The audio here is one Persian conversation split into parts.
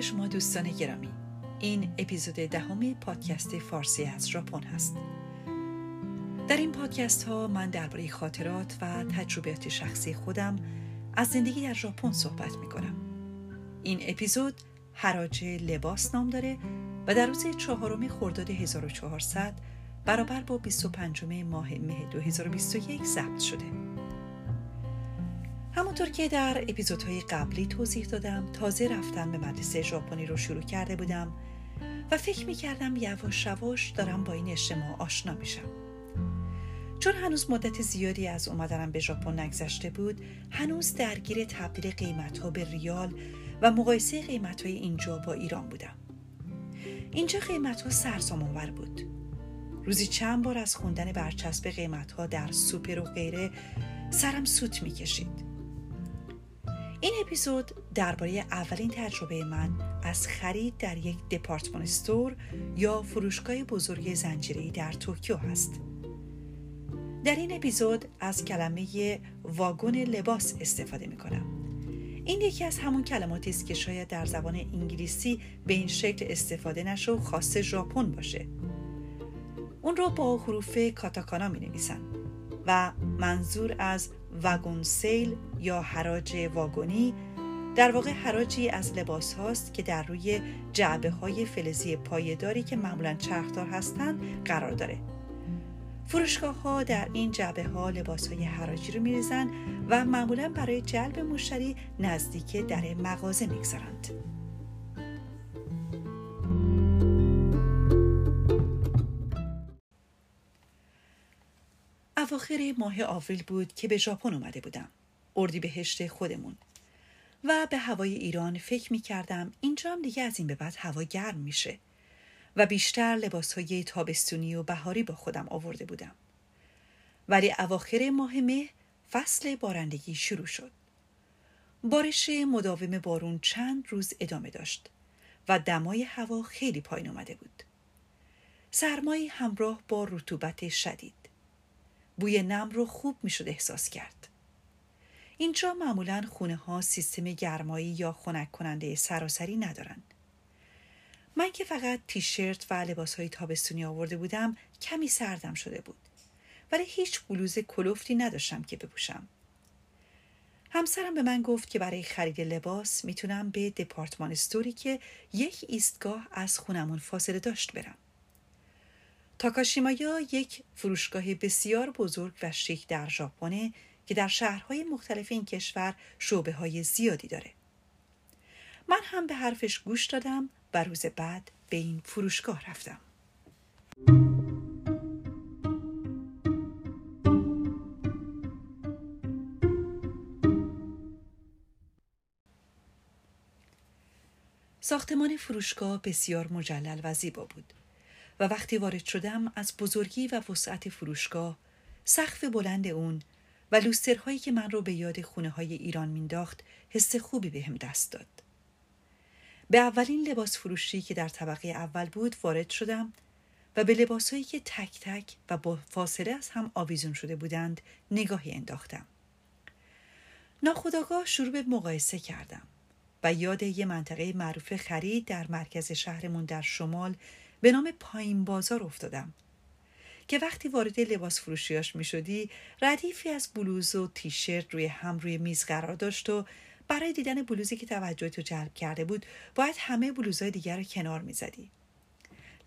شما دوستان گرامی. این اپیزود دهم پادکست فارسی از ژاپن هست. در این پادکست ها من درباره خاطرات و تجربیات شخصی خودم از زندگی در ژاپن صحبت می کنم این اپیزود حراج لباس نام داره و در روز چهارم خرداد 1400 برابر با 25 ماه مه 2021 ضبط شده. همونطور که در اپیزودهای قبلی توضیح دادم تازه رفتن به مدرسه ژاپنی رو شروع کرده بودم و فکر می‌کردم یواش یواش دارم با این اجتماع آشنا میشم. چون هنوز مدت زیادی از اومدنم به ژاپن نگذشته بود هنوز درگیر تبدیل قیمت ها به ریال و مقایسه قیمت های اینجا با ایران بودم. اینجا قیمت ها سرسام بود. روزی چند بار از خوندن برچسب قیمت ها در سوپر و غیره سرم سوت می‌کشید. این اپیزود درباره اولین تجربه من از خرید در یک دپارتمان استور یا فروشگاه بزرگ زنجیره‌ای در توکیو هست. در این اپیزود از کلمه واگن لباس استفاده می کنم. این یکی از همون کلماتی است که شاید در زبان انگلیسی به این شکل استفاده نشه و خاص ژاپن باشه. اون رو با حروف کاتاکانا می نویسن و منظور از واگن سیل یا حراج واگونی در واقع حراجی از لباس هاست که در روی جعبه های فلزی پایداری که معمولا چرخدار هستند قرار داره فروشگاه ها در این جعبه ها لباس های حراجی رو میریزن و معمولا برای جلب مشتری نزدیک در مغازه می‌گذارند. اواخر ماه آوریل بود که به ژاپن اومده بودم. اردی بهشت خودمون. و به هوای ایران فکر می کردم اینجا هم دیگه از این به بعد هوا گرم میشه و بیشتر لباس های تابستونی و بهاری با خودم آورده بودم. ولی اواخر ماه مه فصل بارندگی شروع شد. بارش مداوم بارون چند روز ادامه داشت و دمای هوا خیلی پایین اومده بود. سرمایی همراه با رطوبت شدید. بوی نم رو خوب می‌شد احساس کرد. اینجا معمولا خونه ها سیستم گرمایی یا خنک کننده سراسری ندارن. من که فقط تیشرت و لباس های تابستونی آورده بودم کمی سردم شده بود. ولی هیچ بلوز کلوفتی نداشتم که بپوشم. همسرم به من گفت که برای خرید لباس می‌تونم به دپارتمان استوری که یک ایستگاه از خونمون فاصله داشت برم. تاکاشیمایا یک فروشگاه بسیار بزرگ و شیک در ژاپن که در شهرهای مختلف این کشور شعبه های زیادی داره. من هم به حرفش گوش دادم و روز بعد به این فروشگاه رفتم. ساختمان فروشگاه بسیار مجلل و زیبا بود. و وقتی وارد شدم از بزرگی و وسعت فروشگاه سقف بلند اون و لوسترهایی که من رو به یاد خونه های ایران مینداخت حس خوبی بهم به دست داد. به اولین لباس فروشی که در طبقه اول بود وارد شدم و به لباسهایی که تک تک و با فاصله از هم آویزون شده بودند نگاهی انداختم. ناخداگاه شروع به مقایسه کردم و یاد یه منطقه معروف خرید در مرکز شهرمون در شمال به نام پایین بازار افتادم. که وقتی وارد لباس فروشیاش می شدی ردیفی از بلوز و تیشرت روی هم روی میز قرار داشت و برای دیدن بلوزی که توجه تو جلب کرده بود باید همه بلوزهای دیگر رو کنار می زدی.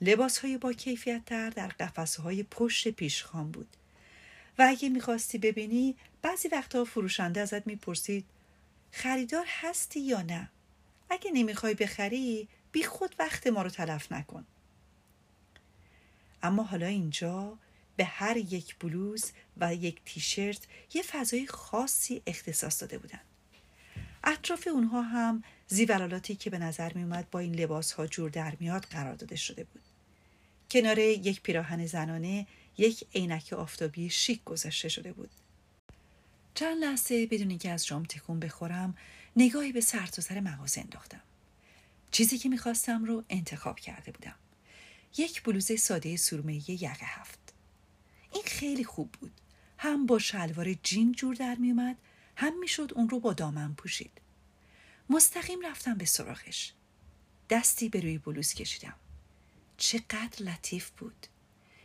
لباس های با کیفیت تر در قفسه های پشت پیشخان بود. و اگه می‌خواستی ببینی بعضی وقتها فروشنده ازت می‌پرسید خریدار هستی یا نه؟ اگه نمی‌خوای بخری بی خود وقت ما رو تلف نکن. اما حالا اینجا به هر یک بلوز و یک تیشرت یه فضای خاصی اختصاص داده بودن. اطراف اونها هم زیورالاتی که به نظر می اومد با این لباس ها جور در میاد قرار داده شده بود. کنار یک پیراهن زنانه یک عینک آفتابی شیک گذاشته شده بود. چند لحظه بدون اینکه از جام تکون بخورم نگاهی به سر تا سر مغازه انداختم. چیزی که می‌خواستم رو انتخاب کرده بودم. یک بلوز ساده سرمه یقه هفت. این خیلی خوب بود. هم با شلوار جین جور در میومد هم می‌شد اون رو با دامن پوشید. مستقیم رفتم به سراغش. دستی به روی بلوز کشیدم. چقدر لطیف بود.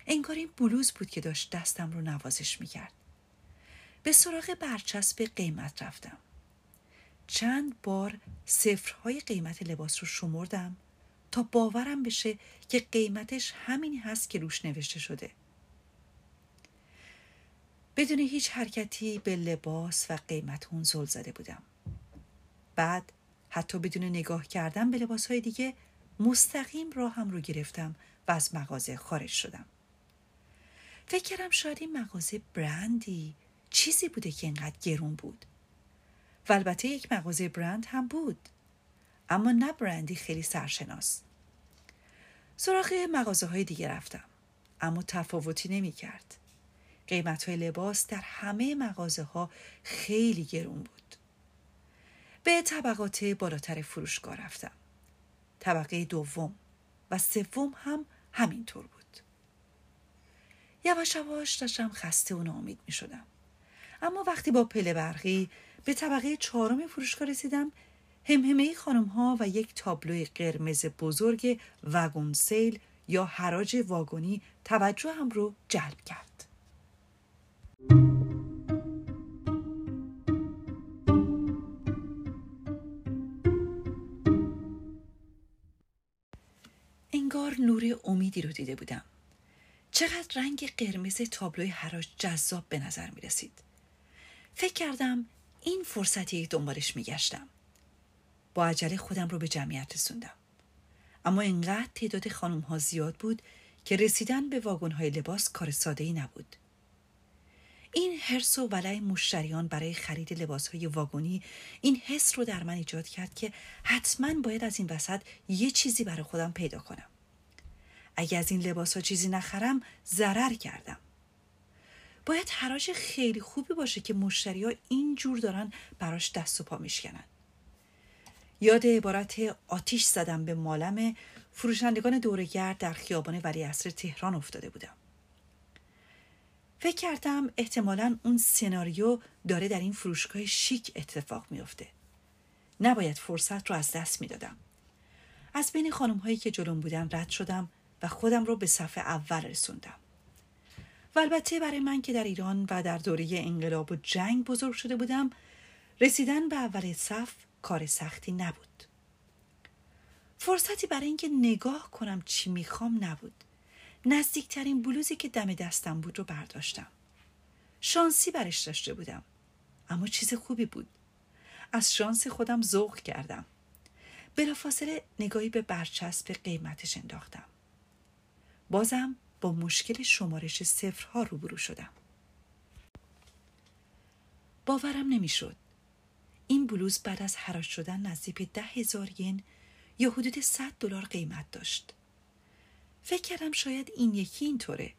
انگار این بلوز بود که داشت دستم رو نوازش می‌کرد. به سراغ برچسب قیمت رفتم. چند بار صفرهای قیمت لباس رو شمردم تا باورم بشه که قیمتش همینی هست که روش نوشته شده. بدون هیچ حرکتی به لباس و قیمت اون زل زده بودم. بعد حتی بدون نگاه کردن به لباس های دیگه مستقیم راهم رو گرفتم و از مغازه خارج شدم. فکر کردم شاید این مغازه برندی چیزی بوده که اینقدر گرون بود. و البته یک مغازه برند هم بود. اما نه برندی خیلی سرشناس. سراغ مغازه های دیگه رفتم اما تفاوتی نمی کرد قیمت های لباس در همه مغازه ها خیلی گرون بود. به طبقات بالاتر فروشگاه رفتم. طبقه دوم و سوم هم همینطور بود. یواش یواش داشتم خسته و ناامید می شدم اما وقتی با پله برقی به طبقه چهارم فروشگاه رسیدم همهمه خانم ها و یک تابلوی قرمز بزرگ وگون سیل یا حراج واگونی توجه هم رو جلب کرد. انگار نور امیدی رو دیده بودم. چقدر رنگ قرمز تابلوی حراج جذاب به نظر می رسید. فکر کردم این فرصتی دنبالش می گشتم. با عجله خودم رو به جمعیت رسوندم. اما اینقدر تعداد خانم ها زیاد بود که رسیدن به واگن های لباس کار ساده ای نبود. این حرس و ولع مشتریان برای خرید لباس های واگونی این حس رو در من ایجاد کرد که حتما باید از این وسط یه چیزی برای خودم پیدا کنم. اگه از این لباس ها چیزی نخرم ضرر کردم. باید حراج خیلی خوبی باشه که مشتری ها اینجور دارن براش دست و پا میشکنن. یاد عبارت آتیش زدم به مالم فروشندگان دورگرد در خیابان ولی اصر تهران افتاده بودم. فکر کردم احتمالا اون سناریو داره در این فروشگاه شیک اتفاق میافته. نباید فرصت رو از دست می‌دادم. از بین خانم هایی که جلوم بودن رد شدم و خودم رو به صفحه اول رسوندم. و البته برای من که در ایران و در دوره انقلاب و جنگ بزرگ شده بودم رسیدن به اول صف کار سختی نبود. فرصتی برای اینکه نگاه کنم چی می‌خوام نبود. نزدیکترین بلوزی که دم دستم بود رو برداشتم. شانسی برش داشته بودم. اما چیز خوبی بود. از شانس خودم ذوق کردم. بلافاصله نگاهی به برچسب قیمتش انداختم. بازم با مشکل شمارش صفرها روبرو شدم. باورم نمی‌شد. این بلوز بعد از حراج شدن نزدیک ده هزار ین یا حدود 100 دلار قیمت داشت. فکر کردم شاید این یکی اینطوره.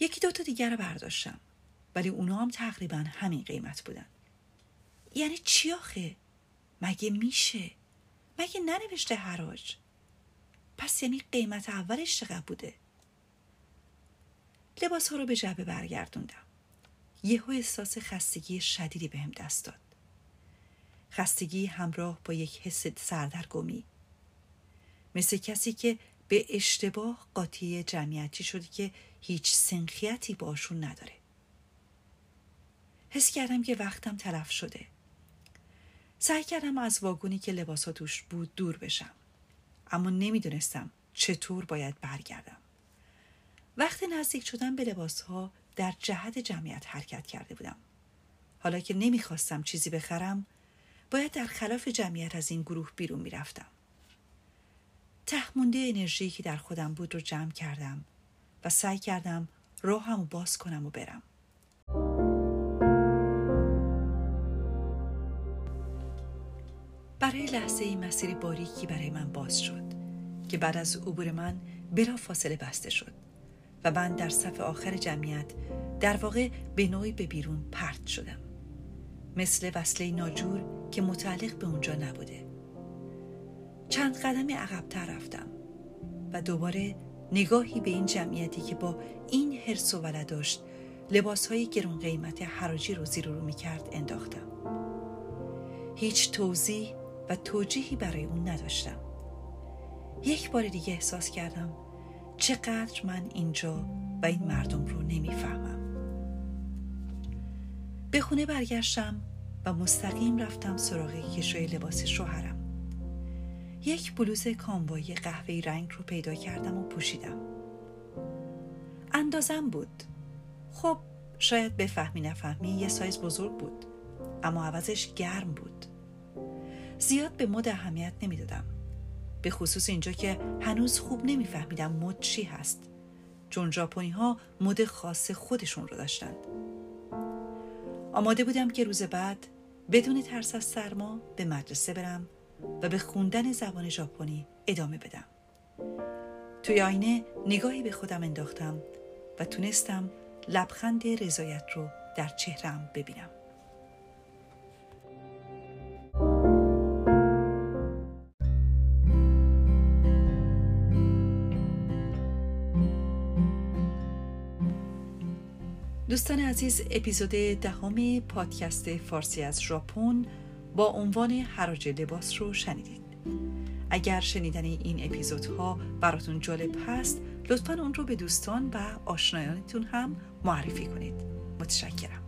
یکی دوتا دیگر رو برداشتم ولی اونا هم تقریبا همین قیمت بودن. یعنی چی آخه؟ مگه میشه؟ مگه ننوشته حراج؟ پس یعنی قیمت اولش چقدر بوده؟ لباس ها رو به جبه برگردوندم. یهو احساس خستگی شدیدی بهم به دست داد. خستگی همراه با یک حس سردرگمی. مثل کسی که به اشتباه قاطی جمعیتی شده که هیچ سنخیتی باشون نداره. حس کردم که وقتم تلف شده. سعی کردم از واگونی که لباسا توش بود دور بشم. اما نمی‌دونستم چطور باید برگردم. وقت نزدیک شدن به لباسها در جهت جمعیت حرکت کرده بودم. حالا که نمی‌خواستم چیزی بخرم باید در خلاف جمعیت از این گروه بیرون می‌رفتم. تهمونده انرژی که در خودم بود رو جمع کردم و سعی کردم راهم رو باز کنم و برم. برای لحظه ای مسیر باریکی برای من باز شد که بعد از عبور من بلا فاصله بسته شد و من در صف آخر جمعیت در واقع به نوعی به بیرون پرت شدم. مثل وصله ناجور که متعلق به اونجا نبوده. چند قدمی عقبتر رفتم و دوباره نگاهی به این جمعیتی که با این حرس و ولع داشت لباس های گرون قیمت حراجی رو زیر رو می‌کرد انداختم. هیچ توضیح و توجیهی برای اون نداشتم. یک بار دیگه احساس کردم چقدر من اینجا و این مردم رو نمی‌فهمم. به خونه برگشتم و مستقیم رفتم سراغ کشوی لباس شوهرم. یک بلوز کاموایی قهوه‌ای رنگ رو پیدا کردم و پوشیدم. اندازم بود. خب شاید بفهمی نفهمی یه سایز بزرگ بود اما عوضش گرم بود. زیاد به مد اهمیت نمی‌دادم. به خصوص اینجا که هنوز خوب نمیفهمیدم مد چی هست. چون ژاپنی ها مد خاص خودشون رو داشتند آماده بودم که روز بعد بدون ترس از سرما به مدرسه برم و به خوندن زبان ژاپنی ادامه بدم. توی آینه نگاهی به خودم انداختم و تونستم لبخند رضایت رو در چهرم ببینم. دوستان عزیز اپیزود دهم پادکست فارسی از ژاپن با عنوان حراج لباس رو شنیدید. اگر شنیدن این اپیزودها براتون جالب هست لطفا اون رو به دوستان و آشنایانتون هم معرفی کنید. متشکرم.